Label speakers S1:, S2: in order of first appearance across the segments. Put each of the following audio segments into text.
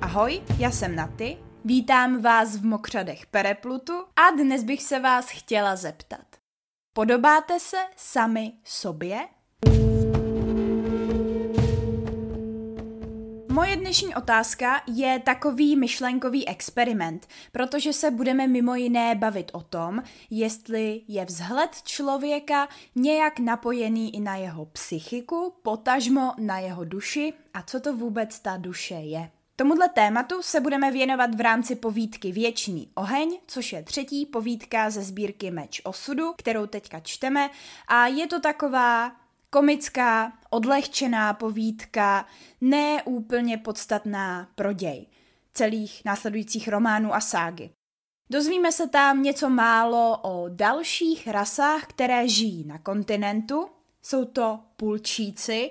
S1: Ahoj, já jsem Naty, vítám vás v Mokřadech Pereplutu a dnes bych se vás chtěla zeptat. Podobáte se sami sobě? Moje dnešní otázka je takový myšlenkový experiment, protože se budeme mimo jiné bavit o tom, jestli je vzhled člověka nějak napojený i na jeho psychiku, potažmo na jeho duši a co to vůbec ta duše je. Tomuhle tématu se budeme věnovat v rámci povídky Věčný oheň, což je třetí povídka ze sbírky Meč osudu, kterou teďka čteme a je to taková komická, odlehčená povídka, ne úplně podstatná pro děj celých následujících románů a ságy. Dozvíme se tam něco málo o dalších rasách, které žijí na kontinentu. Jsou to pulčíci,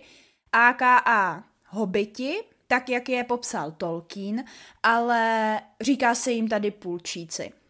S1: aka hobiti, tak jak je popsal Tolkien, ale říká se jim tady půlčíci.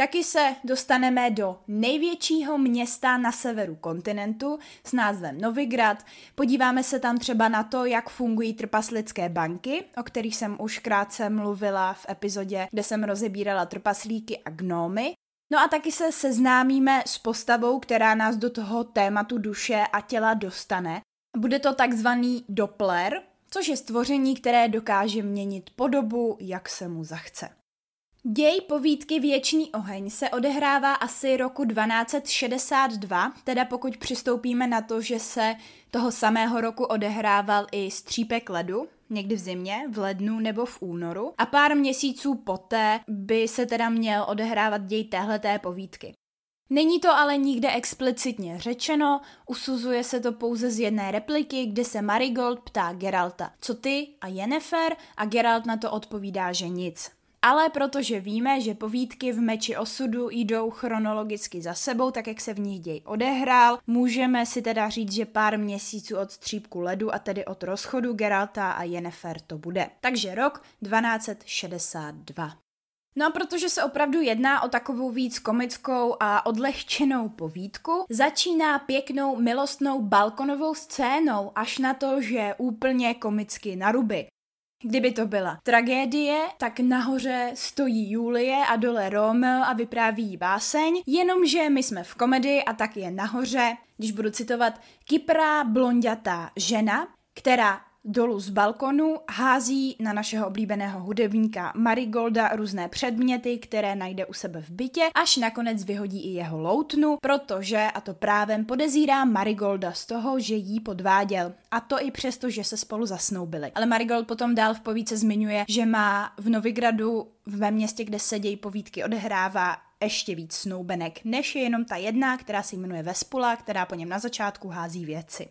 S1: Taky se dostaneme do největšího města na severu kontinentu s názvem Novigrad. Podíváme se tam třeba na to, jak fungují trpaslické banky, o kterých jsem už krátce mluvila v epizodě, kde jsem rozebírala trpaslíky a gnómy. No a taky se seznámíme s postavou, která nás do toho tématu duše a těla dostane. Bude to takzvaný Doppler, což je stvoření, které dokáže měnit podobu, jak se mu zachce. Děj povídky Věčný oheň se odehrává asi roku 1262, teda pokud přistoupíme na to, že se toho samého roku odehrával i střípek ledu, někdy v zimě, v lednu nebo v únoru. A pár měsíců poté by se teda měl odehrávat děj téhleté povídky. Není to ale nikde explicitně řečeno, usuzuje se to pouze z jedné repliky, kde se Marigold ptá Geralta, co ty a Yennefer a Geralt na to odpovídá, že nic. Ale protože víme, že povídky v meči osudu jdou chronologicky za sebou, tak jak se v nich děj odehrál, můžeme si teda říct, že pár měsíců od střípku ledu a tedy od rozchodu Geralta a Yennefer to bude. Takže rok 1262. No a protože se opravdu jedná o takovou víc komickou a odlehčenou povídku, začíná pěknou milostnou balkonovou scénou až na to, že úplně komicky na ruby. Kdyby to byla tragédie, tak nahoře stojí Julie a dole Romeo a vypráví jí báseň, jenomže my jsme v komedii a tak je nahoře, když budu citovat, kyprá blondětá žena, která dolů z balkonu hází na našeho oblíbeného hudebníka Marigolda různé předměty, které najde u sebe v bytě, až nakonec vyhodí i jeho loutnu, protože, a to právem, podezírá Marigolda z toho, že jí podváděl. A to i přesto, že se spolu zasnoubili. Ale Marigold potom dál v povídce zmiňuje, že má v Novigradu, ve městě, kde se dějí povídky odehrává, ještě víc snoubenek, než je jenom ta jedna, která se jmenuje Vespula, která po něm na začátku hází věci.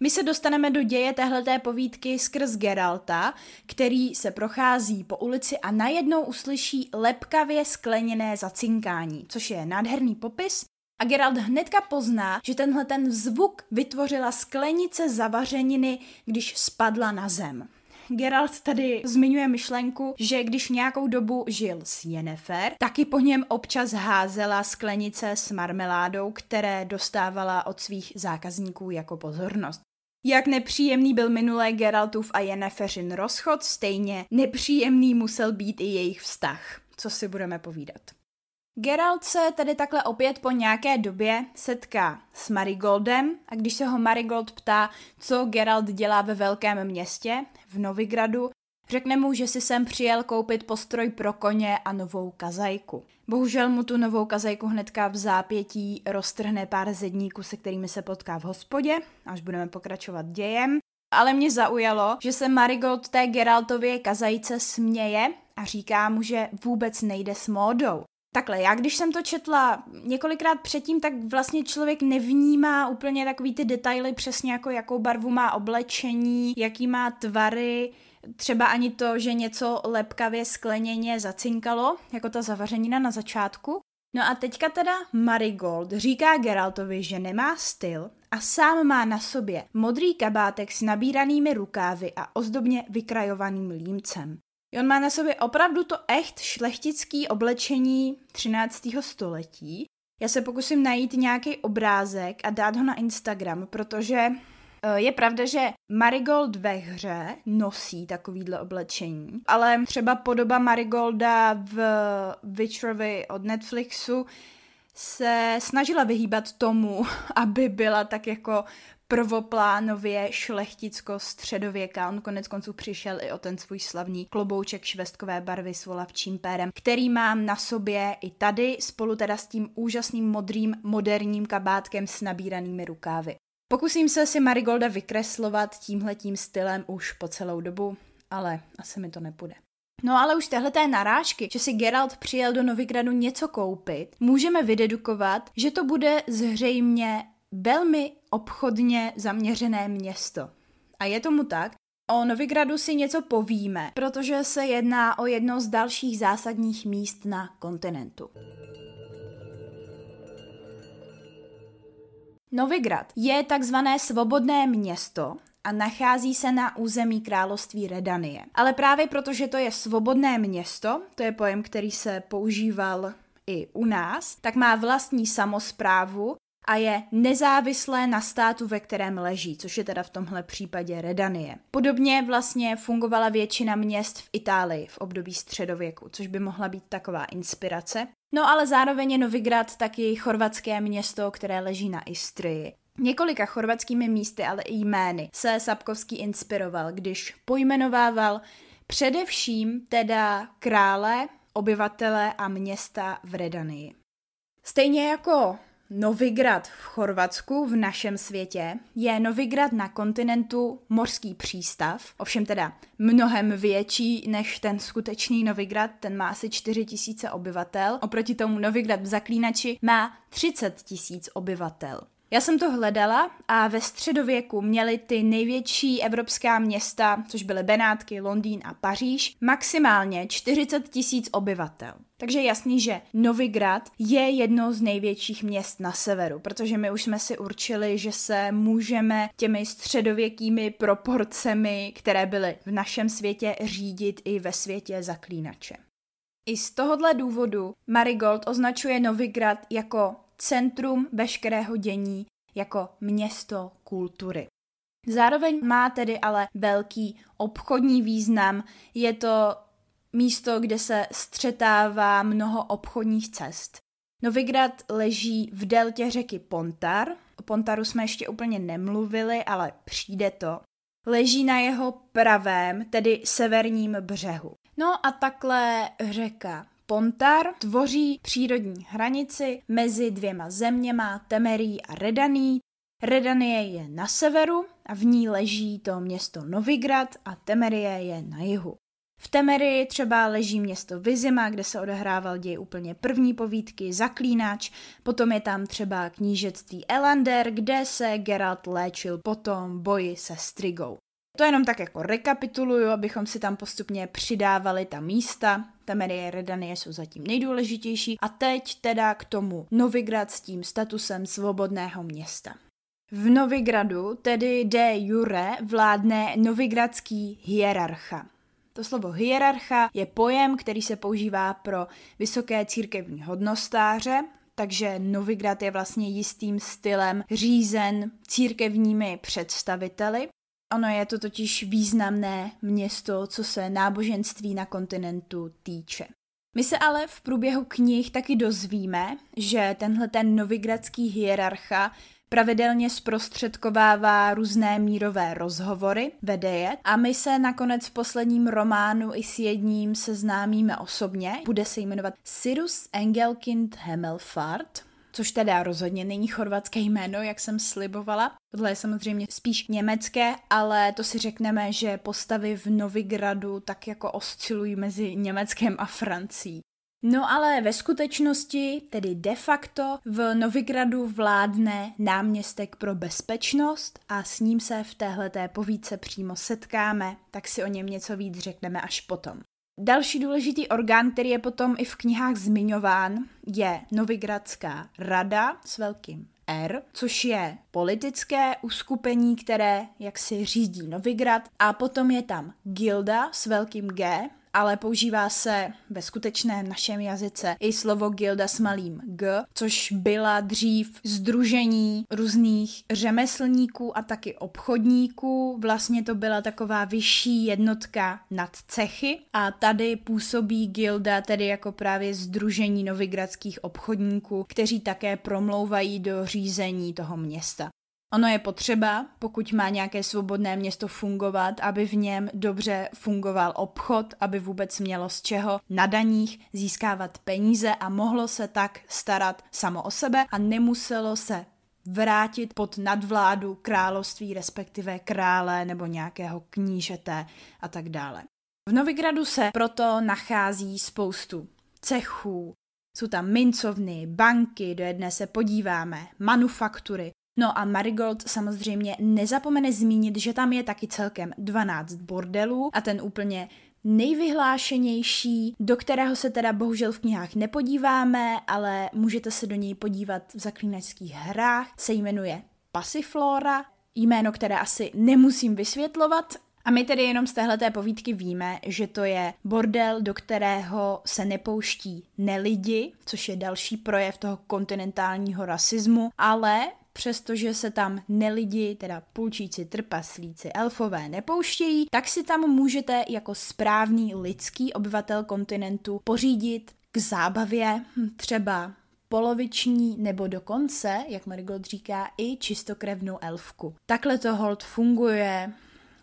S1: My se dostaneme do děje téhleté povídky skrz Geralta, který se prochází po ulici a najednou uslyší lepkavě skleněné zacinkání, což je nádherný popis a Geralt hnedka pozná, že tenhle ten zvuk vytvořila sklenice zavařeniny, když spadla na zem. Geralt tady zmiňuje myšlenku, že když nějakou dobu žil s Yennefer, taky po něm občas házela sklenice s marmeládou, které dostávala od svých zákazníků jako pozornost. Jak nepříjemný byl minulé Geraltův a Yenneferin rozchod, stejně nepříjemný musel být i jejich vztah. Co si budeme povídat. Geralt se tedy takhle opět po nějaké době setká s Marigoldem a když se ho Marigold ptá, co Geralt dělá ve velkém městě, v Novigradu, řekne mu, že si sem přijel koupit postroj pro koně a novou kazajku. Bohužel mu tu novou kazajku hnedka v zápětí roztrhne pár zedníků, se kterými se potká v hospodě, až budeme pokračovat dějem. Ale mě zaujalo, že se Marigold té Geraltově kazajce směje a říká mu, že vůbec nejde s módou. Takhle, já když jsem to četla několikrát předtím, tak vlastně člověk nevnímá úplně takový ty detaily přesně jako jakou barvu má oblečení, jaký má tvary, třeba ani to, že něco lepkavě skleněně zacinkalo, jako ta zavařenina na začátku. No a teďka teda Marigold říká Geraltovi, že nemá styl a sám má na sobě modrý kabátek s nabíranými rukávy a ozdobně vykrajovaným límcem. On má na sobě opravdu to echt šlechtický oblečení 13. století Já se pokusím najít nějaký obrázek a dát ho na Instagram, protože je pravda, že Marigold ve hře nosí takovýhle oblečení, ale třeba podoba Marigolda v Witcherovi od Netflixu se snažila vyhýbat tomu, aby byla tak jako prvoplánově šlechticko-středověka. On konec konců přišel i o ten svůj slavný klobouček švestkové barvy s volavčím pérem, který mám na sobě i tady, spolu teda s tím úžasným modrým moderním kabátkem s nabíranými rukávy. Pokusím se si Marigolda vykreslovat tímhletím stylem už po celou dobu, ale asi mi to nepůjde. No ale už téhle té narážky, že si Geralt přijel do Novigradu něco koupit, můžeme vydedukovat, že to bude zřejmě velmi obchodně zaměřené město. A je tomu tak, O Novigradu si něco povíme, protože se jedná o jedno z dalších zásadních míst na kontinentu. Novigrad je takzvané svobodné město a nachází se na území království Redanie. Ale právě protože to je svobodné město, to je pojem, který se používal i u nás, tak má vlastní samozprávu a je nezávislé na státu, ve kterém leží, což je teda v tomhle případě Redanie. Podobně vlastně fungovala většina měst v Itálii v období středověku, což by mohla být taková inspirace. No ale zároveň je Novigrad taky chorvatské město, které leží na Istrii. Několika chorvatskými místy, ale i jmény se Sapkovský inspiroval, když pojmenovával především teda krále, obyvatele a města v Redanii. Stejně jako Novigrad v Chorvatsku v našem světě je Novigrad na kontinentu mořský přístav, ovšem teda mnohem větší než ten skutečný Novigrad, ten má asi 4 tisíce obyvatel, oproti tomu Novigrad v Zaklínači má 30 tisíc obyvatel. Já jsem to hledala a ve středověku měly ty největší evropská města, což byly Benátky, Londýn a Paříž, maximálně 40 tisíc obyvatel. Takže jasný, že Novigrad je jedno z největších měst na severu, protože my už jsme si určili, že se můžeme těmi středověkými proporcemi, které byly v našem světě, řídit i ve světě zaklínače. I z tohohle důvodu Marigold označuje Novigrad jako centrum veškerého dění, jako město kultury. Zároveň má tedy ale velký obchodní význam. Je to místo, kde se střetává mnoho obchodních cest. Novigrad leží v deltě řeky Pontar. O Pontaru jsme ještě úplně nemluvili, ale přijde to. Leží na jeho pravém, tedy severním břehu. No a takhle řeka Pontar tvoří přírodní hranici mezi dvěma zeměma Temerí a Redaní. Redanie je na severu a v ní leží to město Novigrad a Temerie je na jihu. V Temerii třeba leží město Vizima, kde se odehrával děj úplně první povídky, Zaklínač, potom je tam třeba knížectví Elander, kde se Geralt léčil potom boji se Strigou. To jenom tak jako rekapituluju, abychom si tam postupně přidávali ta místa. Temerie Redanie jsou zatím nejdůležitější a teď teda k tomu Novigrad s tím statusem svobodného města. V Novigradu, tedy de jure, vládne novigradský hierarcha. To slovo hierarcha je pojem, který se používá pro vysoké církevní hodnostáře, takže Novigrad je vlastně jistým stylem řízen církevními představiteli. Ono je to totiž významné město, co se náboženství na kontinentu týče. My se ale v průběhu knih taky dozvíme, že tenhle ten novigradský hierarcha pravidelně zprostředkovává různé mírové rozhovory, vede je a my se nakonec v posledním románu i s jedním seznámíme osobně. Bude se jmenovat Cyrus Engelkind Hemelfart což teda rozhodně není chorvatské jméno, jak jsem slibovala. Tohle je samozřejmě spíš německé, ale to si řekneme, že postavy v Novigradu tak jako oscilují mezi Německem a Francií. No ale ve skutečnosti, tedy de facto, v Novigradu vládne náměstek pro bezpečnost a s ním se v téhleté povídce přímo setkáme, tak si o něm něco víc řekneme až potom. Další důležitý orgán, který je potom i v knihách zmiňován, je Novigradská rada s velkým R, což je politické uskupení, které jak si řídí Novigrad. A potom je tam gilda s velkým G ale používá se ve skutečném našem jazyce i slovo gilda s malým g, což byla dřív združení různých řemeslníků a taky obchodníků. Vlastně to byla taková vyšší jednotka nad cechy a tady působí gilda tedy jako právě združení novigradských obchodníků, kteří také promlouvají do řízení toho města. Ono je potřeba, pokud má nějaké svobodné město fungovat, aby v něm dobře fungoval obchod, aby vůbec mělo z čeho na daních získávat peníze a mohlo se tak starat samo o sebe a nemuselo se vrátit pod nadvládu království, respektive krále nebo nějakého knížete a tak dále. V Novigradu se proto nachází spoustu cechů, jsou tam mincovny, banky, do jedné se podíváme, manufaktury, No a Marigold samozřejmě nezapomene zmínit, že tam je taky celkem 12 bordelů a ten úplně nejvyhlášenější, do kterého se teda bohužel v knihách nepodíváme, ale můžete se do něj podívat v zaklínačských hrách, se jmenuje Passiflora, jméno, které asi nemusím vysvětlovat, a my tedy jenom z téhleté povídky víme, že to je bordel, do kterého se nepouští nelidi, což je další projev toho kontinentálního rasismu, ale přestože se tam nelidi, teda půlčíci, trpaslíci, elfové nepouštějí, tak si tam můžete jako správný lidský obyvatel kontinentu pořídit k zábavě hm, třeba poloviční nebo dokonce, jak Marigold říká, i čistokrevnou elfku. Takhle to hold funguje,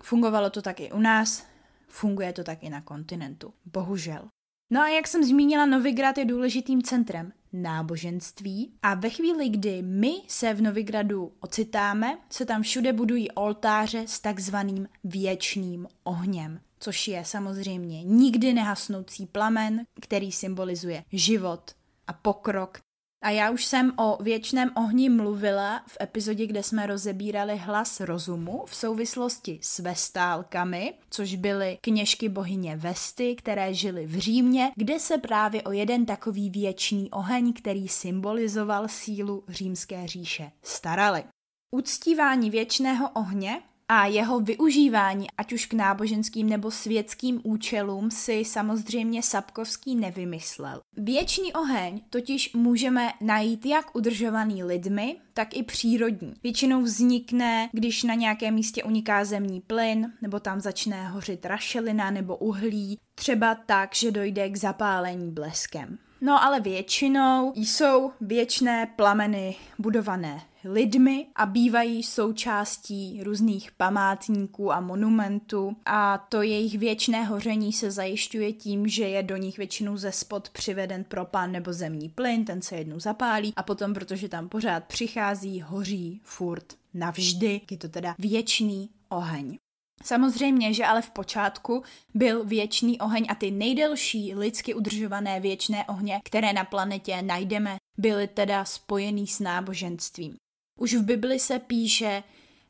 S1: fungovalo to tak i u nás, funguje to tak i na kontinentu. Bohužel. No a jak jsem zmínila, Novigrad je důležitým centrem náboženství. A ve chvíli, kdy my se v Novigradu ocitáme, se tam všude budují oltáře s takzvaným věčným ohněm což je samozřejmě nikdy nehasnoucí plamen, který symbolizuje život a pokrok a já už jsem o věčném ohni mluvila v epizodě, kde jsme rozebírali hlas rozumu v souvislosti s vestálkami, což byly kněžky bohyně Vesty, které žily v Římě, kde se právě o jeden takový věčný oheň, který symbolizoval sílu římské říše, starali. Uctívání věčného ohně a jeho využívání, ať už k náboženským nebo světským účelům, si samozřejmě Sapkovský nevymyslel. Věčný oheň totiž můžeme najít jak udržovaný lidmi, tak i přírodní. Většinou vznikne, když na nějakém místě uniká zemní plyn, nebo tam začne hořit rašelina nebo uhlí, třeba tak, že dojde k zapálení bleskem. No ale většinou jsou věčné plameny budované lidmi a bývají součástí různých památníků a monumentů a to jejich věčné hoření se zajišťuje tím, že je do nich většinou ze spod přiveden propán nebo zemní plyn, ten se jednou zapálí a potom, protože tam pořád přichází, hoří furt navždy, je to teda věčný oheň. Samozřejmě, že ale v počátku byl věčný oheň a ty nejdelší lidsky udržované věčné ohně, které na planetě najdeme, byly teda spojený s náboženstvím. Už v Bibli se píše,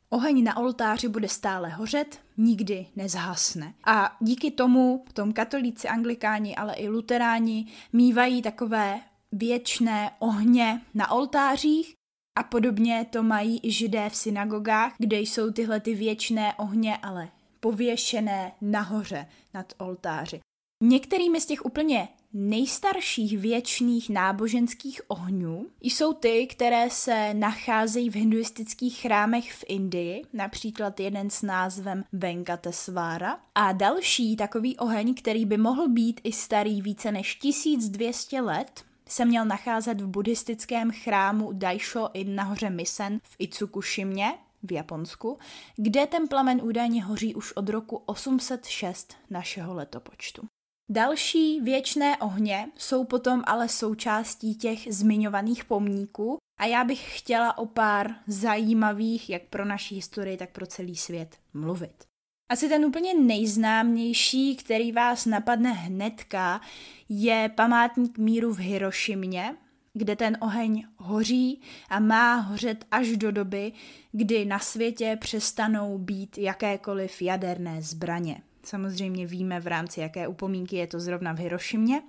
S1: oheň na oltáři bude stále hořet, nikdy nezhasne. A díky tomu tom katolíci, anglikáni, ale i luteráni mývají takové věčné ohně na oltářích a podobně to mají i židé v synagogách, kde jsou tyhle ty věčné ohně, ale pověšené nahoře nad oltáři. Některými z těch úplně nejstarších věčných náboženských ohňů jsou ty, které se nacházejí v hinduistických chrámech v Indii, například jeden s názvem Venkatesvara. A další takový oheň, který by mohl být i starý více než 1200 let, se měl nacházet v buddhistickém chrámu Daisho in nahoře Misen v Itsukushimě v Japonsku, kde ten plamen údajně hoří už od roku 806 našeho letopočtu. Další věčné ohně jsou potom ale součástí těch zmiňovaných pomníků a já bych chtěla o pár zajímavých, jak pro naši historii, tak pro celý svět, mluvit. Asi ten úplně nejznámější, který vás napadne hnedka, je památník míru v Hirošimě, kde ten oheň hoří a má hořet až do doby, kdy na světě přestanou být jakékoliv jaderné zbraně. Samozřejmě víme v rámci jaké upomínky je to zrovna v Hirošimě.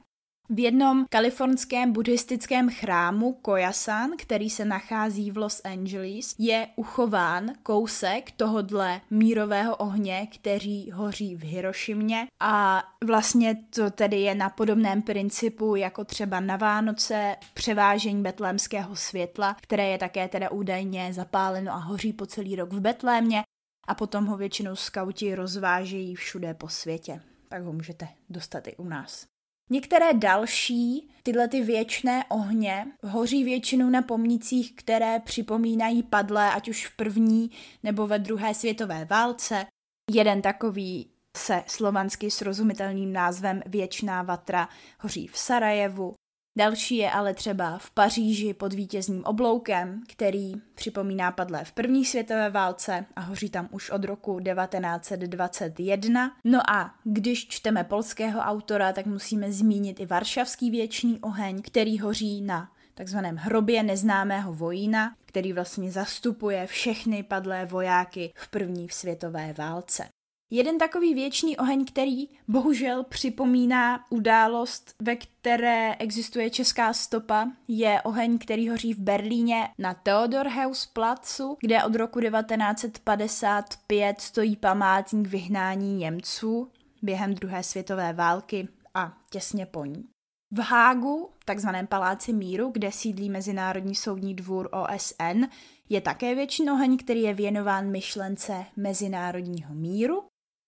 S1: V jednom kalifornském buddhistickém chrámu Koyasan, který se nachází v Los Angeles, je uchován kousek tohodle mírového ohně, který hoří v Hirošimě a vlastně to tedy je na podobném principu jako třeba na Vánoce převážení betlémského světla, které je také teda údajně zapáleno a hoří po celý rok v Betlémě a potom ho většinou skauti rozvážejí všude po světě. Tak ho můžete dostat i u nás. Některé další tyhle ty věčné ohně hoří většinou na pomnicích, které připomínají padlé, ať už v první nebo ve druhé světové válce. Jeden takový se slovansky srozumitelným názvem Věčná vatra hoří v Sarajevu, Další je ale třeba v Paříži pod vítězným obloukem, který připomíná padlé v první světové válce a hoří tam už od roku 1921. No a když čteme polského autora, tak musíme zmínit i Varšavský věčný oheň, který hoří na takzvaném hrobě neznámého vojína, který vlastně zastupuje všechny padlé vojáky v první světové válce. Jeden takový věčný oheň, který bohužel připomíná událost, ve které existuje česká stopa, je oheň, který hoří v Berlíně na Theodorhaus placu, kde od roku 1955 stojí památník vyhnání Němců během druhé světové války a těsně po ní. V Hágu, takzvaném Paláci míru, kde sídlí Mezinárodní soudní dvůr OSN, je také větší oheň, který je věnován myšlence mezinárodního míru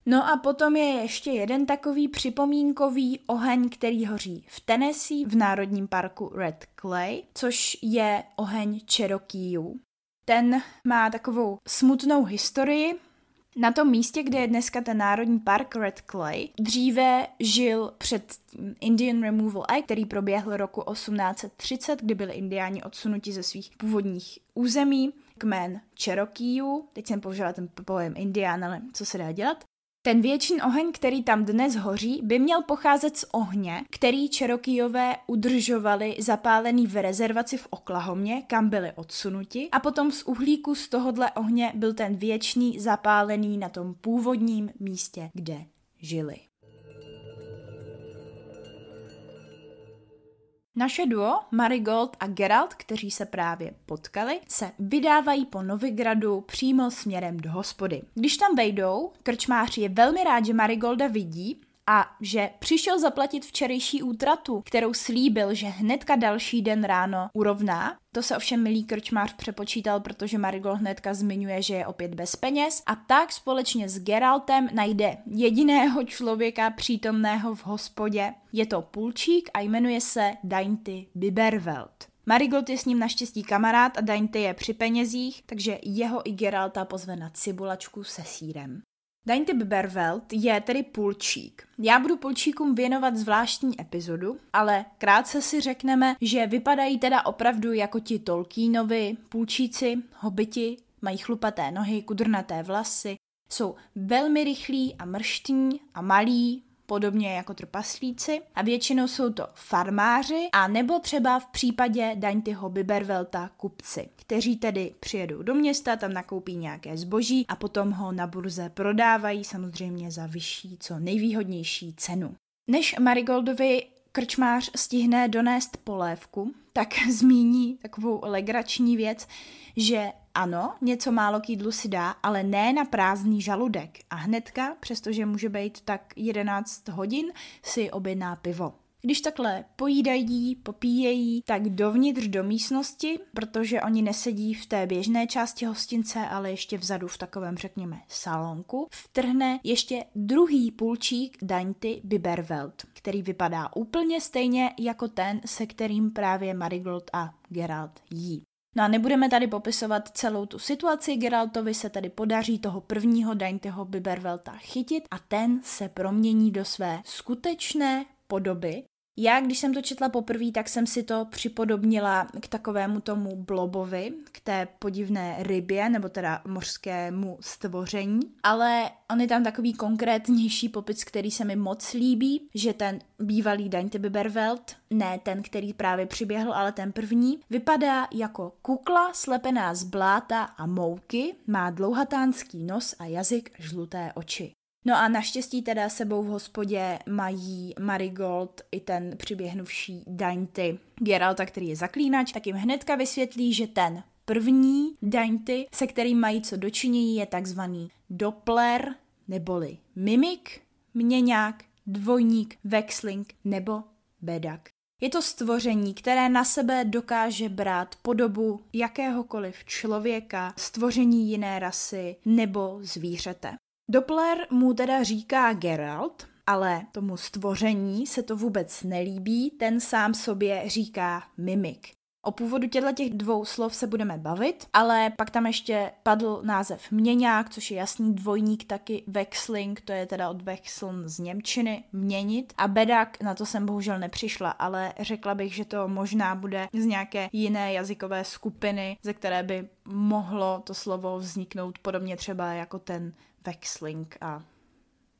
S1: No a potom je ještě jeden takový připomínkový oheň, který hoří v Tennessee v Národním parku Red Clay, což je oheň Cherokeeů. Ten má takovou smutnou historii. Na tom místě, kde je dneska ten národní park Red Clay, dříve žil před Indian Removal Act, který proběhl roku 1830, kdy byli indiáni odsunuti ze svých původních území, kmen Cherokeeů, teď jsem použila ten pojem indián, ale co se dá dělat. Ten věčný oheň, který tam dnes hoří, by měl pocházet z ohně, který Čerokijové udržovali zapálený v rezervaci v Oklahomě, kam byli odsunuti, a potom z uhlíku z tohohle ohně byl ten věčný zapálený na tom původním místě, kde žili. Naše duo, Marigold a Geralt, kteří se právě potkali, se vydávají po Novigradu přímo směrem do hospody. Když tam vejdou, krčmář je velmi rád, že Marigolda vidí a že přišel zaplatit včerejší útratu, kterou slíbil, že hnedka další den ráno urovná. To se ovšem milý krčmář přepočítal, protože Marigol hnedka zmiňuje, že je opět bez peněz a tak společně s Geraltem najde jediného člověka přítomného v hospodě. Je to půlčík a jmenuje se Dainty Biberveld. Marigold je s ním naštěstí kamarád a Dainty je při penězích, takže jeho i Geralta pozve na cibulačku se sírem. Dainty Biberveld je tedy půlčík. Já budu půlčíkům věnovat zvláštní epizodu, ale krátce si řekneme, že vypadají teda opravdu jako ti Tolkienovi, půlčíci, hobiti, mají chlupaté nohy, kudrnaté vlasy, jsou velmi rychlí a mrštní a malí, podobně jako trpaslíci a většinou jsou to farmáři a nebo třeba v případě Daňtyho Bibervelta kupci, kteří tedy přijedou do města, tam nakoupí nějaké zboží a potom ho na burze prodávají samozřejmě za vyšší, co nejvýhodnější cenu. Než Marigoldovi krčmář stihne donést polévku, tak zmíní takovou legrační věc, že ano, něco málo k jídlu si dá, ale ne na prázdný žaludek. A hnedka, přestože může být tak 11 hodin, si objedná pivo. Když takhle pojídají, popíjejí, tak dovnitř do místnosti, protože oni nesedí v té běžné části hostince, ale ještě vzadu v takovém, řekněme, salonku, vtrhne ještě druhý půlčík Dainty Biberveld, který vypadá úplně stejně jako ten, se kterým právě Marigold a Geralt jí. No a nebudeme tady popisovat celou tu situaci, Geraltovi se tady podaří toho prvního Daintyho Bibervelta chytit a ten se promění do své skutečné podoby já, když jsem to četla poprvé, tak jsem si to připodobnila k takovému tomu blobovi, k té podivné rybě, nebo teda mořskému stvoření. Ale on je tam takový konkrétnější popis, který se mi moc líbí, že ten bývalý Daňte Biberveld, ne ten, který právě přiběhl, ale ten první, vypadá jako kukla slepená z bláta a mouky, má dlouhatánský nos a jazyk žluté oči. No a naštěstí teda sebou v hospodě mají Marigold i ten přiběhnuvší Dainty Geralta, který je zaklínač, tak jim hnedka vysvětlí, že ten první Dainty, se kterým mají co dočinění, je takzvaný Doppler, neboli mimik, měňák, dvojník, vexling nebo bedak. Je to stvoření, které na sebe dokáže brát podobu jakéhokoliv člověka, stvoření jiné rasy nebo zvířete. Doppler mu teda říká Geralt, ale tomu stvoření se to vůbec nelíbí, ten sám sobě říká mimik. O původu těchto těch dvou slov se budeme bavit, ale pak tam ještě padl název měňák, což je jasný dvojník taky vexling, to je teda od wechseln z Němčiny, měnit. A bedak, na to jsem bohužel nepřišla, ale řekla bych, že to možná bude z nějaké jiné jazykové skupiny, ze které by mohlo to slovo vzniknout podobně třeba jako ten vexling a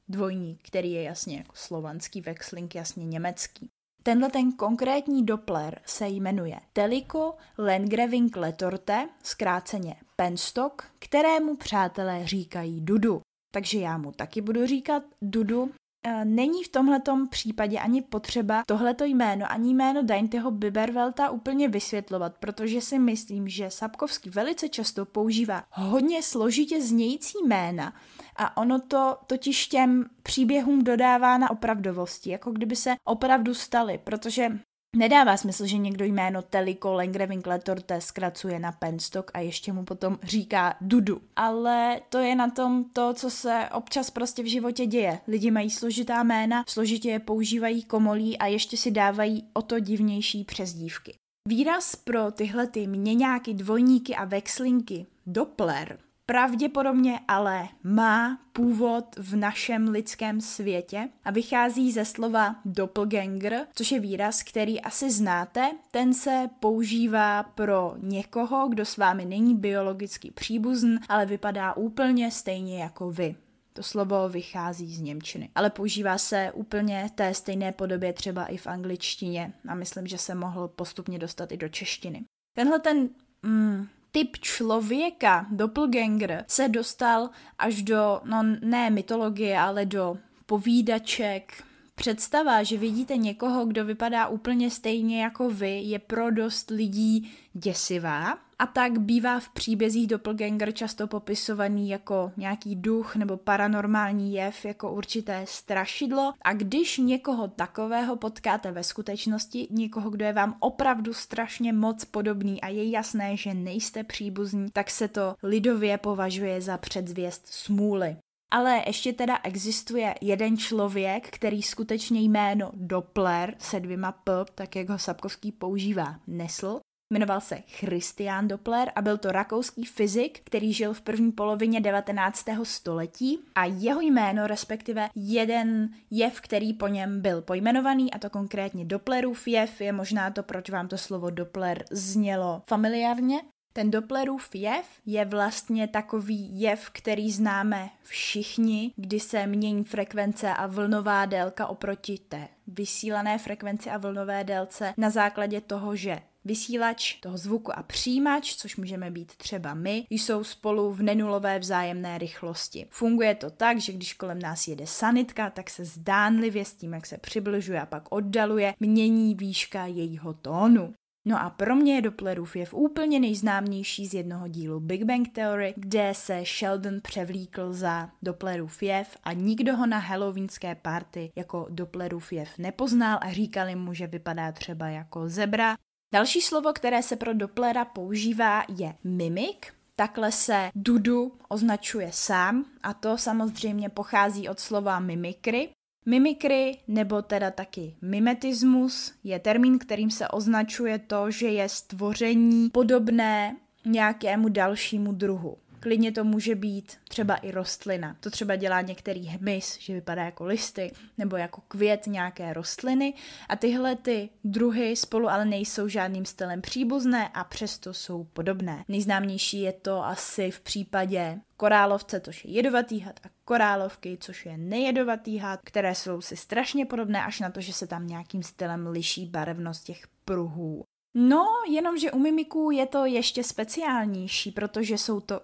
S1: dvojník, který je jasně jako slovanský vexling, jasně německý. Tenhle ten konkrétní Doppler se jmenuje Teliko Lengreving Letorte, zkráceně Penstock, kterému přátelé říkají Dudu. Takže já mu taky budu říkat Dudu. E, není v tomhletom případě ani potřeba tohleto jméno, ani jméno Daintyho Bibervelta úplně vysvětlovat, protože si myslím, že Sapkovský velice často používá hodně složitě znějící jména, a ono to totiž těm příběhům dodává na opravdovosti, jako kdyby se opravdu staly, protože Nedává smysl, že někdo jméno Teliko Lengreving Letorte zkracuje na Penstock a ještě mu potom říká Dudu. Ale to je na tom to, co se občas prostě v životě děje. Lidi mají složitá jména, složitě je používají komolí a ještě si dávají o to divnější přezdívky. Výraz pro tyhle ty měňáky, dvojníky a vexlinky, Doppler, pravděpodobně ale má původ v našem lidském světě a vychází ze slova doppelganger, což je výraz, který asi znáte. Ten se používá pro někoho, kdo s vámi není biologicky příbuzn, ale vypadá úplně stejně jako vy. To slovo vychází z Němčiny, ale používá se úplně té stejné podobě třeba i v angličtině a myslím, že se mohl postupně dostat i do češtiny. Tenhle ten mm, typ člověka, doppelganger, se dostal až do, no ne mytologie, ale do povídaček, Představa, že vidíte někoho, kdo vypadá úplně stejně jako vy, je pro dost lidí děsivá. A tak bývá v příbězích doppelganger často popisovaný jako nějaký duch nebo paranormální jev, jako určité strašidlo. A když někoho takového potkáte ve skutečnosti, někoho, kdo je vám opravdu strašně moc podobný a je jasné, že nejste příbuzní, tak se to lidově považuje za předzvěst smůly. Ale ještě teda existuje jeden člověk, který skutečně jméno Doppler se dvěma P, tak jak ho Sapkovský používá, nesl. Jmenoval se Christian Doppler a byl to rakouský fyzik, který žil v první polovině 19. století a jeho jméno, respektive jeden jev, který po něm byl pojmenovaný, a to konkrétně Dopplerův jev, je možná to, proč vám to slovo Doppler znělo familiárně, ten Dopplerův jev je vlastně takový jev, který známe všichni, kdy se mění frekvence a vlnová délka oproti té vysílané frekvenci a vlnové délce na základě toho, že vysílač toho zvuku a přijímač, což můžeme být třeba my, jsou spolu v nenulové vzájemné rychlosti. Funguje to tak, že když kolem nás jede sanitka, tak se zdánlivě s tím, jak se přibližuje a pak oddaluje, mění výška jejího tónu. No a pro mě je Dopplerův jev úplně nejznámější z jednoho dílu Big Bang Theory, kde se Sheldon převlíkl za Dopplerův jev a nikdo ho na halloweenské party jako Dopplerův jev nepoznal a říkali mu, že vypadá třeba jako zebra. Další slovo, které se pro Dopplera používá, je mimik, Takhle se Dudu označuje sám a to samozřejmě pochází od slova mimikry, Mimikry, nebo teda taky mimetismus, je termín, kterým se označuje to, že je stvoření podobné nějakému dalšímu druhu. Klidně to může být třeba i rostlina. To třeba dělá některý hmyz, že vypadá jako listy, nebo jako květ nějaké rostliny. A tyhle ty druhy spolu ale nejsou žádným stylem příbuzné a přesto jsou podobné. Nejznámější je to asi v případě korálovce, což je jedovatý had, a korálovky, což je nejedovatý had, které jsou si strašně podobné až na to, že se tam nějakým stylem liší barevnost těch pruhů. No, jenomže u mimiků je to ještě speciálnější, protože jsou to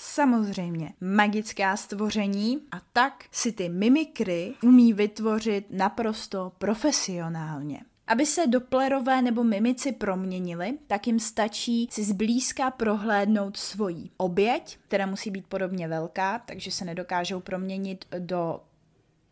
S1: samozřejmě magická stvoření a tak si ty mimikry umí vytvořit naprosto profesionálně. Aby se doplerové nebo mimici proměnili, tak jim stačí si zblízka prohlédnout svoji oběť, která musí být podobně velká, takže se nedokážou proměnit do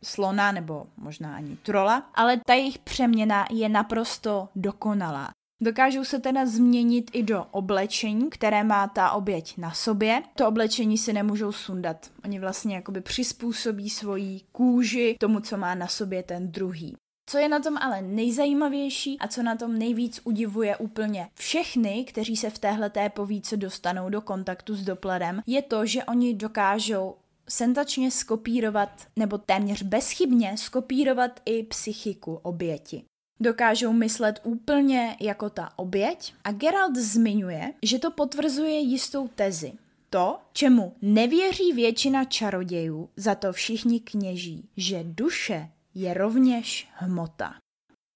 S1: slona nebo možná ani trola, ale ta jejich přeměna je naprosto dokonalá. Dokážou se teda změnit i do oblečení, které má ta oběť na sobě. To oblečení si nemůžou sundat. Oni vlastně jakoby přizpůsobí svoji kůži tomu, co má na sobě ten druhý. Co je na tom ale nejzajímavější a co na tom nejvíc udivuje úplně všechny, kteří se v téhle té povíce dostanou do kontaktu s Dopplerem, je to, že oni dokážou sentačně skopírovat nebo téměř bezchybně skopírovat i psychiku oběti. Dokážou myslet úplně jako ta oběť a Geralt zmiňuje, že to potvrzuje jistou tezi. To, čemu nevěří většina čarodějů, za to všichni kněží, že duše je rovněž hmota.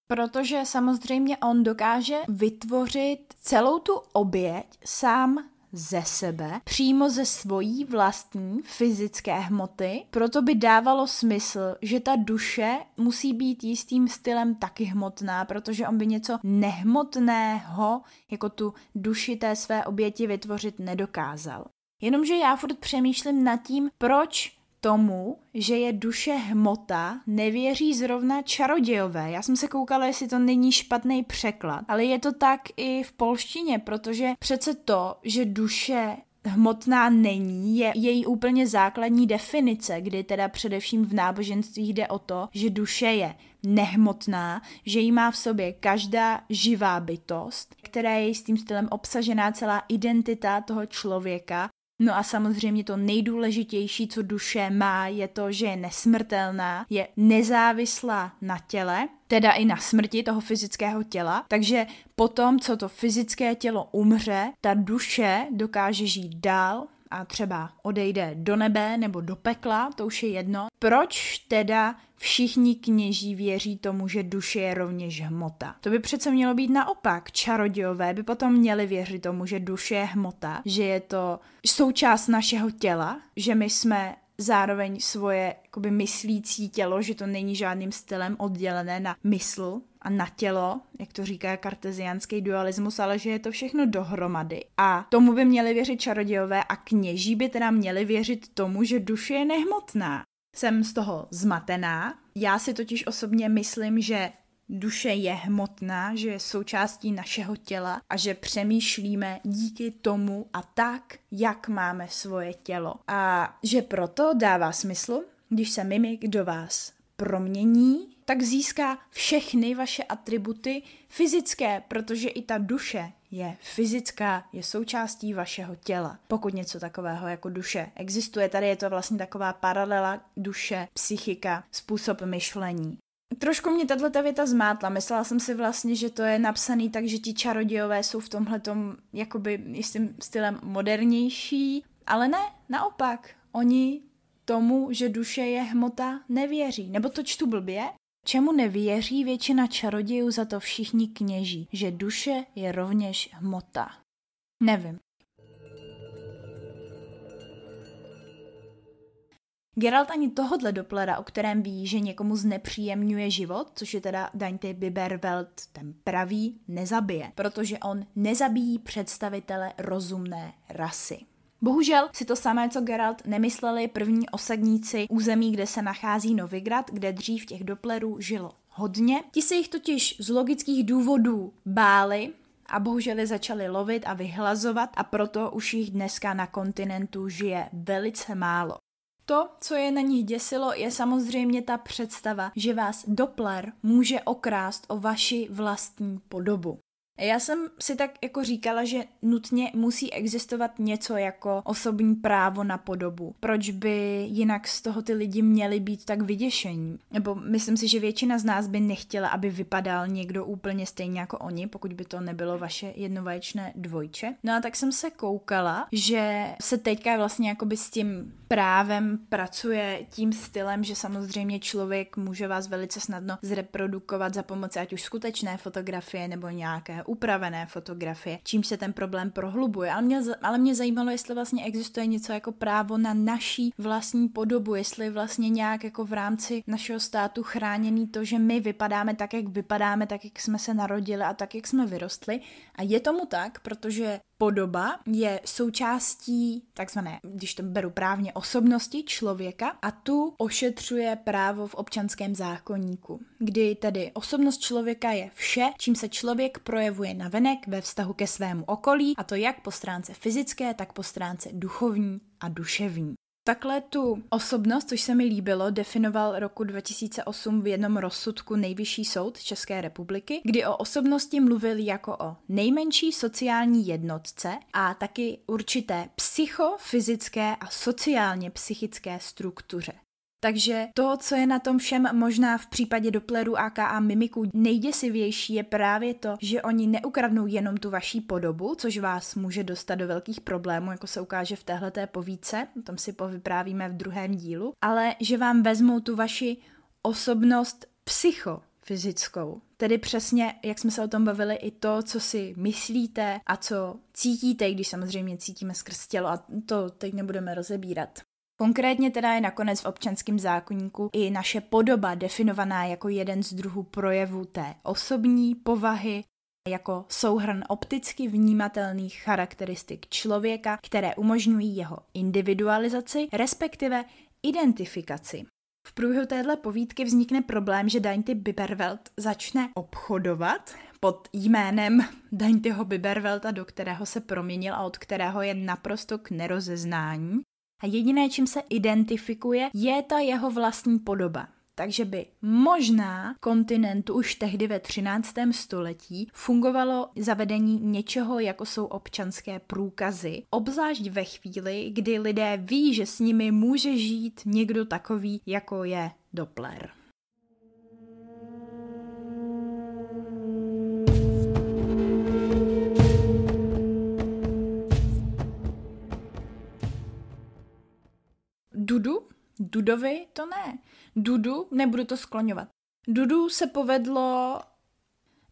S1: Protože samozřejmě on dokáže vytvořit celou tu oběť sám ze sebe, přímo ze svojí vlastní fyzické hmoty, proto by dávalo smysl, že ta duše musí být jistým stylem taky hmotná, protože on by něco nehmotného, jako tu duši té své oběti vytvořit nedokázal. Jenomže já furt přemýšlím nad tím, proč tomu, že je duše hmota, nevěří zrovna čarodějové. Já jsem se koukala, jestli to není špatný překlad, ale je to tak i v polštině, protože přece to, že duše hmotná není, je její úplně základní definice, kdy teda především v náboženství jde o to, že duše je nehmotná, že jí má v sobě každá živá bytost, která je s tím stylem obsažená celá identita toho člověka No a samozřejmě to nejdůležitější, co duše má, je to, že je nesmrtelná, je nezávislá na těle, teda i na smrti toho fyzického těla. Takže potom, co to fyzické tělo umře, ta duše dokáže žít dál, a třeba odejde do nebe nebo do pekla, to už je jedno. Proč teda všichni kněží věří tomu, že duše je rovněž hmota? To by přece mělo být naopak. Čarodějové by potom měli věřit tomu, že duše je hmota, že je to součást našeho těla, že my jsme zároveň svoje jakoby myslící tělo, že to není žádným stylem oddělené na mysl a na tělo, jak to říká karteziánský dualismus, ale že je to všechno dohromady. A tomu by měli věřit čarodějové a kněží by teda měli věřit tomu, že duše je nehmotná. Jsem z toho zmatená. Já si totiž osobně myslím, že duše je hmotná, že je součástí našeho těla a že přemýšlíme díky tomu a tak, jak máme svoje tělo. A že proto dává smysl, když se mimik do vás promění, tak získá všechny vaše atributy fyzické, protože i ta duše je fyzická, je součástí vašeho těla. Pokud něco takového jako duše existuje, tady je to vlastně taková paralela duše, psychika, způsob myšlení. Trošku mě tato věta zmátla. Myslela jsem si vlastně, že to je napsaný tak, že ti čarodějové jsou v tomhle jakoby jistým stylem modernější, ale ne, naopak. Oni tomu, že duše je hmota, nevěří. Nebo to čtu blbě? Čemu nevěří většina čarodějů za to všichni kněží, že duše je rovněž hmota? Nevím. Geralt ani tohodle Dopplera, o kterém ví, že někomu znepříjemňuje život, což je teda Dante Biberwelt, ten pravý, nezabije, protože on nezabíjí představitele rozumné rasy. Bohužel si to samé, co Geralt, nemysleli první osadníci území, kde se nachází Novigrad, kde dřív těch Dopplerů žilo hodně. Ti se jich totiž z logických důvodů báli, a bohužel je začali lovit a vyhlazovat a proto už jich dneska na kontinentu žije velice málo. To, co je na nich děsilo, je samozřejmě ta představa, že vás Doppler může okrást o vaši vlastní podobu. Já jsem si tak jako říkala, že nutně musí existovat něco jako osobní právo na podobu. Proč by jinak z toho ty lidi měli být tak vyděšení? Nebo myslím si, že většina z nás by nechtěla, aby vypadal někdo úplně stejně jako oni, pokud by to nebylo vaše jednovaječné dvojče. No a tak jsem se koukala, že se teďka vlastně jakoby s tím právem pracuje tím stylem, že samozřejmě člověk může vás velice snadno zreprodukovat za pomoci ať už skutečné fotografie nebo nějaké upravené fotografie, čím se ten problém prohlubuje. Ale mě, ale mě zajímalo, jestli vlastně existuje něco jako právo na naší vlastní podobu, jestli vlastně nějak jako v rámci našeho státu chráněný to, že my vypadáme tak, jak vypadáme, tak, jak jsme se narodili a tak, jak jsme vyrostli. A je tomu tak, protože podoba je součástí takzvané, když to beru právně, osobnosti člověka a tu ošetřuje právo v občanském zákonníku, kdy tedy osobnost člověka je vše, čím se člověk projevuje navenek ve vztahu ke svému okolí, a to jak po stránce fyzické, tak po stránce duchovní a duševní. Takhle tu osobnost, což se mi líbilo, definoval roku 2008 v jednom rozsudku Nejvyšší soud České republiky, kdy o osobnosti mluvil jako o nejmenší sociální jednotce a taky určité psychofyzické a sociálně psychické struktuře. Takže to, co je na tom všem možná v případě Doppleru aka mimiků nejděsivější, je právě to, že oni neukradnou jenom tu vaší podobu, což vás může dostat do velkých problémů, jako se ukáže v téhleté povídce, o tom si povyprávíme v druhém dílu, ale že vám vezmou tu vaši osobnost psychofyzickou. Tedy přesně, jak jsme se o tom bavili, i to, co si myslíte a co cítíte, když samozřejmě cítíme skrz tělo a to teď nebudeme rozebírat. Konkrétně teda je nakonec v občanském zákonníku i naše podoba definovaná jako jeden z druhů projevů té osobní povahy, jako souhrn opticky vnímatelných charakteristik člověka, které umožňují jeho individualizaci, respektive identifikaci. V průběhu téhle povídky vznikne problém, že Dainty Biberwelt začne obchodovat pod jménem Daintyho Biberwelta, do kterého se proměnil a od kterého je naprosto k nerozeznání. A jediné, čím se identifikuje, je ta jeho vlastní podoba. Takže by možná kontinentu už tehdy ve 13. století fungovalo zavedení něčeho, jako jsou občanské průkazy, obzvlášť ve chvíli, kdy lidé ví, že s nimi může žít někdo takový, jako je Doppler. Dudovi to ne. Dudu, nebudu to skloňovat. Dudu se povedlo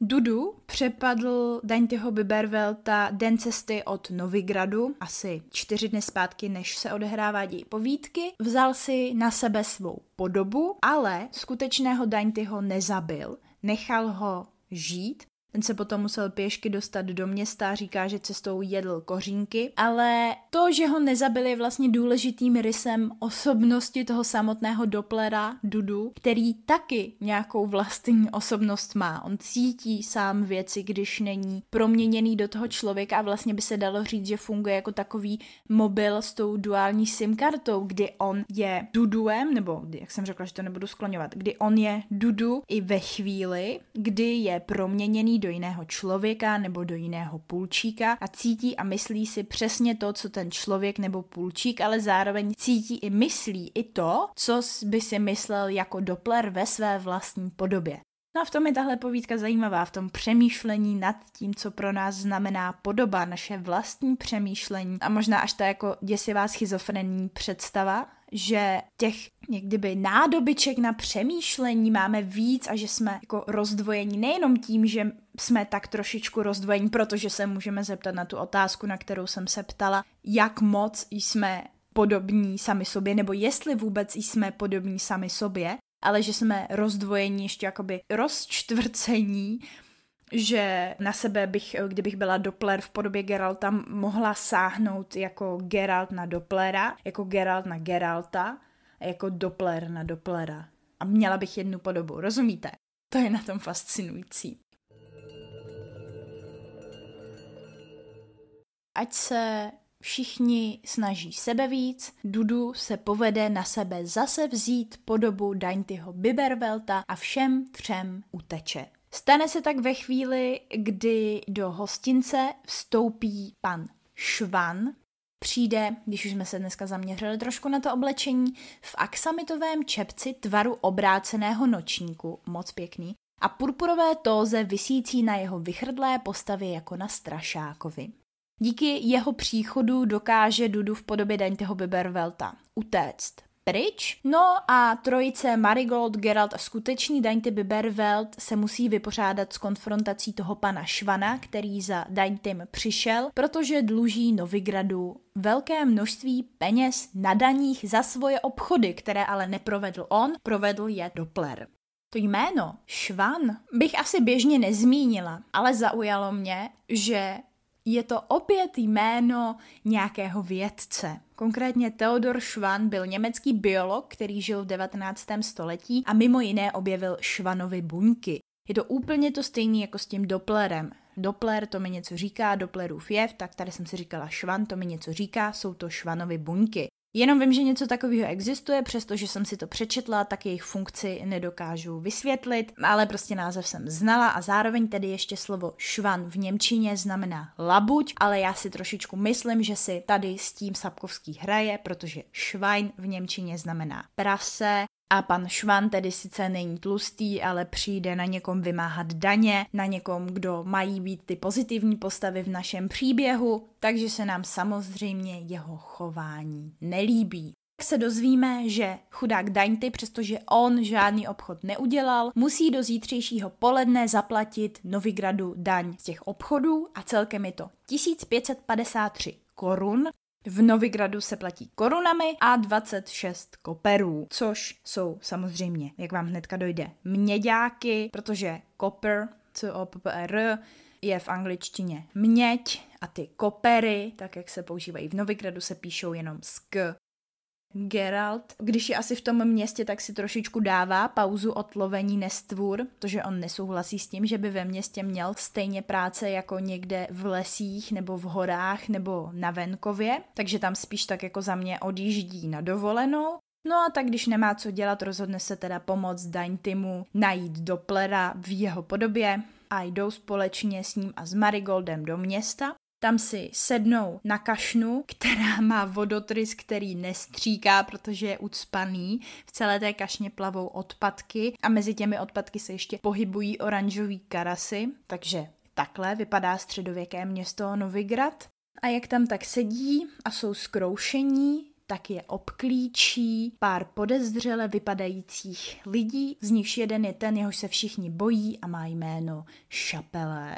S1: Dudu přepadl Daintyho Bibervelta den cesty od Novigradu, asi čtyři dny zpátky, než se odehrává děj povídky. Vzal si na sebe svou podobu, ale skutečného Daintyho nezabil. Nechal ho žít ten se potom musel pěšky dostat do města, říká, že cestou jedl kořínky, ale to, že ho nezabili, je vlastně důležitým rysem osobnosti toho samotného Dopplera, Dudu, který taky nějakou vlastní osobnost má. On cítí sám věci, když není proměněný do toho člověka a vlastně by se dalo říct, že funguje jako takový mobil s tou duální SIM kartou, kdy on je Duduem, nebo jak jsem řekla, že to nebudu skloňovat, kdy on je Dudu i ve chvíli, kdy je proměněný do jiného člověka nebo do jiného půlčíka a cítí a myslí si přesně to, co ten člověk nebo půlčík, ale zároveň cítí i myslí i to, co by si myslel jako Doppler ve své vlastní podobě. No a v tom je tahle povídka zajímavá, v tom přemýšlení nad tím, co pro nás znamená podoba, naše vlastní přemýšlení a možná až ta jako děsivá schizofrenní představa, že těch někdyby nádobiček na přemýšlení máme víc a že jsme jako rozdvojení nejenom tím, že jsme tak trošičku rozdvojení, protože se můžeme zeptat na tu otázku, na kterou jsem se ptala, jak moc jsme podobní sami sobě, nebo jestli vůbec jsme podobní sami sobě, ale že jsme rozdvojení, ještě jakoby rozčtvrcení, že na sebe bych, kdybych byla Doppler v podobě Geralta, mohla sáhnout jako Geralt na Dopplera, jako Geralt na Geralta a jako Doppler na Dopplera. A měla bych jednu podobu, rozumíte? To je na tom fascinující. Ať se všichni snaží sebe víc, Dudu se povede na sebe zase vzít podobu Daintyho Bibervelta a všem třem uteče. Stane se tak ve chvíli, kdy do hostince vstoupí pan Švan, přijde, když už jsme se dneska zaměřili trošku na to oblečení, v aksamitovém čepci tvaru obráceného nočníku, moc pěkný, a purpurové tóze visící na jeho vychrdlé postavě jako na strašákovi. Díky jeho příchodu dokáže Dudu v podobě Daňteho Bibervelta utéct pryč. No a trojice Marigold, Geralt a skutečný Dainty Biberveld se musí vypořádat s konfrontací toho pana Švana, který za Daintym přišel, protože dluží Novigradu velké množství peněz na daních za svoje obchody, které ale neprovedl on, provedl je Doppler. To jméno, Švan, bych asi běžně nezmínila, ale zaujalo mě, že je to opět jméno nějakého vědce. Konkrétně Theodor Schwann byl německý biolog, který žil v 19. století a mimo jiné objevil Schwannovy buňky. Je to úplně to stejné jako s tím Dopplerem. Doppler to mi něco říká, Dopplerův jev, tak tady jsem si říkala Schwann to mi něco říká, jsou to Schwannovy buňky. Jenom vím, že něco takového existuje, přestože jsem si to přečetla, tak jejich funkci nedokážu vysvětlit, ale prostě název jsem znala a zároveň tedy ještě slovo švan v Němčině znamená labuť, ale já si trošičku myslím, že si tady s tím Sapkovský hraje, protože švajn v Němčině znamená prase a pan Švan tedy sice není tlustý, ale přijde na někom vymáhat daně, na někom, kdo mají být ty pozitivní postavy v našem příběhu, takže se nám samozřejmě jeho chování nelíbí. Tak se dozvíme, že chudák Dainty, přestože on žádný obchod neudělal, musí do zítřejšího poledne zaplatit Novigradu daň z těch obchodů a celkem je to 1553 korun, v Novigradu se platí korunami a 26 koperů, což jsou samozřejmě, jak vám hnedka dojde, měďáky, protože copper, c o p p r je v angličtině měď a ty kopery, tak jak se používají v Novigradu, se píšou jenom sk. Geralt, když je asi v tom městě, tak si trošičku dává pauzu od lovení nestvůr, protože on nesouhlasí s tím, že by ve městě měl stejně práce jako někde v lesích nebo v horách nebo na venkově, takže tam spíš tak jako za mě odjíždí na dovolenou. No a tak když nemá co dělat, rozhodne se teda pomoct Daintimu najít Dopplera v jeho podobě a jdou společně s ním a s Marigoldem do města. Tam si sednou na kašnu, která má vodotrys, který nestříká, protože je ucpaný. V celé té kašně plavou odpadky a mezi těmi odpadky se ještě pohybují oranžový karasy, takže takhle vypadá středověké město Novigrad. A jak tam tak sedí a jsou skroušení, tak je obklíčí pár podezřele vypadajících lidí, z nichž jeden je ten, jehož se všichni bojí a má jméno Šapelé.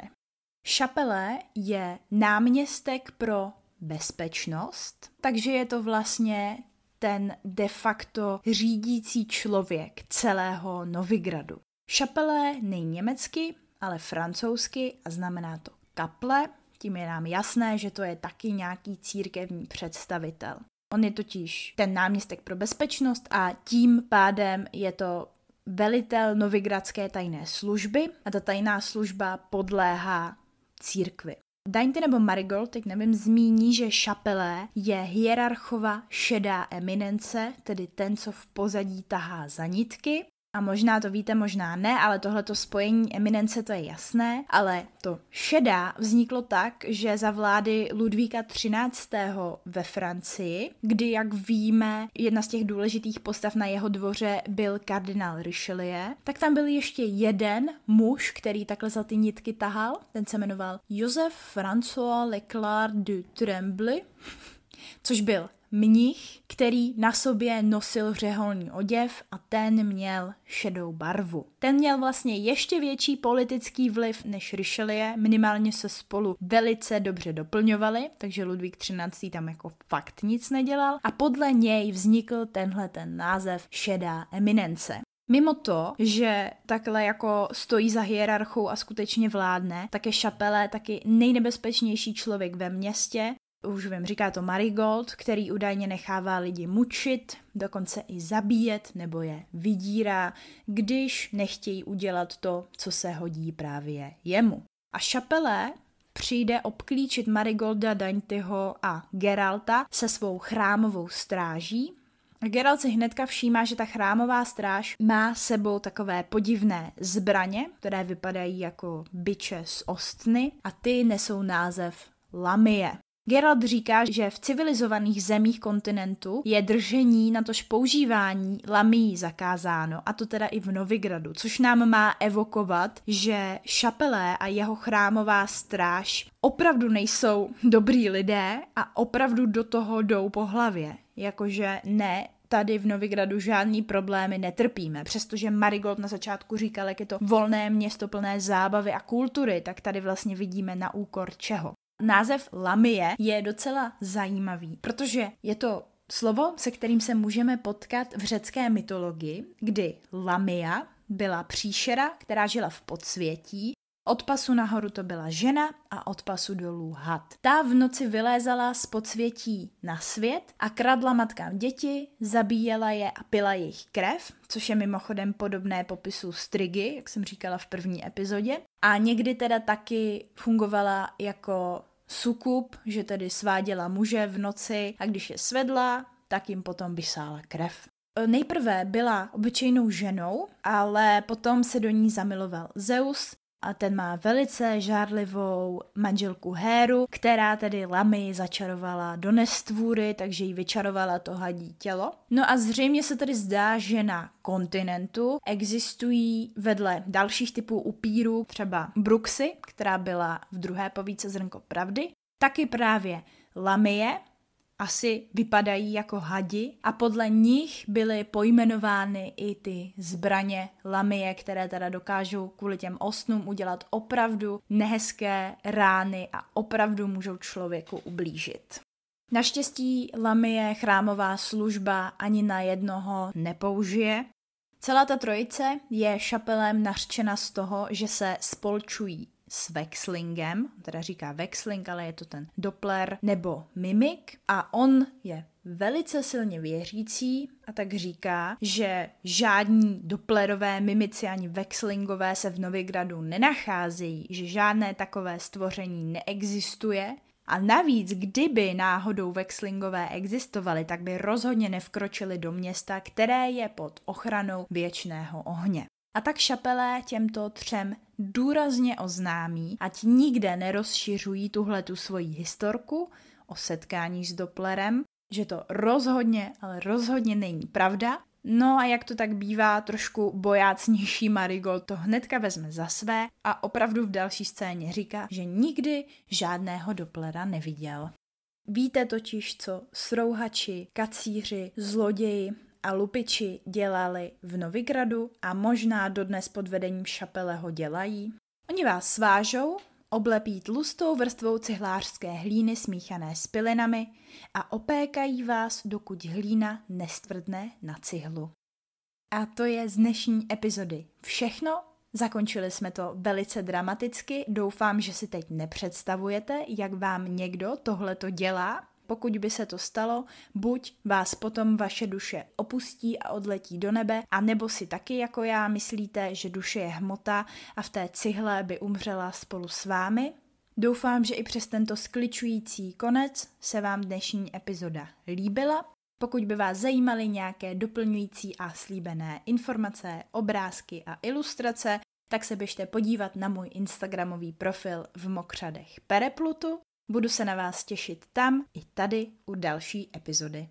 S1: Šapele je náměstek pro bezpečnost, takže je to vlastně ten de facto řídící člověk celého Novigradu. Šapele není německy, ale francouzsky a znamená to kaple, tím je nám jasné, že to je taky nějaký církevní představitel. On je totiž ten náměstek pro bezpečnost a tím pádem je to velitel novigradské tajné služby a ta tajná služba podléhá církvi. Dainty nebo Marigold, teď nevím, zmíní, že šapelé je hierarchova šedá eminence, tedy ten, co v pozadí tahá za nitky a možná to víte, možná ne, ale tohleto spojení eminence to je jasné, ale to šedá vzniklo tak, že za vlády Ludvíka XIII. ve Francii, kdy, jak víme, jedna z těch důležitých postav na jeho dvoře byl kardinál Richelieu, tak tam byl ještě jeden muž, který takhle za ty nitky tahal, ten se jmenoval Joseph François Leclerc du Tremblay, což byl mnich, který na sobě nosil řeholní oděv a ten měl šedou barvu. Ten měl vlastně ještě větší politický vliv než Richelieu, minimálně se spolu velice dobře doplňovali, takže Ludvík XIII. tam jako fakt nic nedělal a podle něj vznikl tenhle ten název šedá eminence. Mimo to, že takhle jako stojí za hierarchou a skutečně vládne, tak je Šapele taky nejnebezpečnější člověk ve městě, už vím, říká to Marigold, který údajně nechává lidi mučit, dokonce i zabíjet nebo je vydírá, když nechtějí udělat to, co se hodí právě jemu. A Šapelé přijde obklíčit Marigolda, Daintyho a Geralta se svou chrámovou stráží. Geralt si hnedka všímá, že ta chrámová stráž má sebou takové podivné zbraně, které vypadají jako byče z ostny a ty nesou název Lamie. Gerald říká, že v civilizovaných zemích kontinentu je držení na tož používání lamí zakázáno, a to teda i v Novigradu, což nám má evokovat, že Šapelé a jeho chrámová stráž opravdu nejsou dobrý lidé a opravdu do toho jdou po hlavě. Jakože ne tady v Novigradu žádný problémy netrpíme. Přestože Marigold na začátku říkal, jak je to volné město plné zábavy a kultury, tak tady vlastně vidíme na úkor čeho. Název Lamie je docela zajímavý, protože je to slovo, se kterým se můžeme potkat v řecké mytologii, kdy Lamia byla příšera, která žila v podsvětí od pasu nahoru to byla žena a od pasu dolů had. Ta v noci vylézala z podsvětí na svět a kradla matkám děti, zabíjela je a pila jejich krev, což je mimochodem podobné popisu strigy, jak jsem říkala v první epizodě. A někdy teda taky fungovala jako sukup, že tedy sváděla muže v noci a když je svedla, tak jim potom vysála krev. Nejprve byla obyčejnou ženou, ale potom se do ní zamiloval Zeus a ten má velice žárlivou manželku Héru, která tedy Lamy začarovala do nestvůry, takže jí vyčarovala to hadí tělo. No a zřejmě se tedy zdá, že na kontinentu existují vedle dalších typů upírů třeba Bruxy, která byla v druhé povíce Zrnko pravdy, taky právě Lamie, asi vypadají jako hadi a podle nich byly pojmenovány i ty zbraně lamie, které teda dokážou kvůli těm osnům udělat opravdu nehezké rány a opravdu můžou člověku ublížit. Naštěstí lamie chrámová služba ani na jednoho nepoužije. Celá ta trojice je šapelem nařčena z toho, že se spolčují s Vexlingem, teda říká Vexling, ale je to ten Doppler nebo Mimik a on je velice silně věřící a tak říká, že žádní Dopplerové, Mimici ani Vexlingové se v Novigradu nenacházejí, že žádné takové stvoření neexistuje a navíc, kdyby náhodou Vexlingové existovaly, tak by rozhodně nevkročili do města, které je pod ochranou věčného ohně. A tak šapelé těmto třem důrazně oznámí, ať nikde nerozšiřují tuhle tu svoji historku o setkání s Dopplerem, že to rozhodně, ale rozhodně není pravda. No a jak to tak bývá, trošku bojácnější Marigold to hnedka vezme za své a opravdu v další scéně říká, že nikdy žádného Dopplera neviděl. Víte totiž, co srouhači, kacíři, zloději a lupiči dělali v Novigradu a možná dodnes pod vedením Šapeleho dělají? Oni vás svážou, oblepí tlustou vrstvou cihlářské hlíny smíchané s pilinami a opékají vás, dokud hlína nestvrdne na cihlu. A to je z dnešní epizody všechno. Zakončili jsme to velice dramaticky. Doufám, že si teď nepředstavujete, jak vám někdo tohleto dělá, pokud by se to stalo, buď vás potom vaše duše opustí a odletí do nebe, a nebo si taky jako já myslíte, že duše je hmota a v té cihle by umřela spolu s vámi. Doufám, že i přes tento skličující konec se vám dnešní epizoda líbila. Pokud by vás zajímaly nějaké doplňující a slíbené informace, obrázky a ilustrace, tak se běžte podívat na můj Instagramový profil v Mokřadech Pereplutu. Budu se na vás těšit tam i tady u další epizody.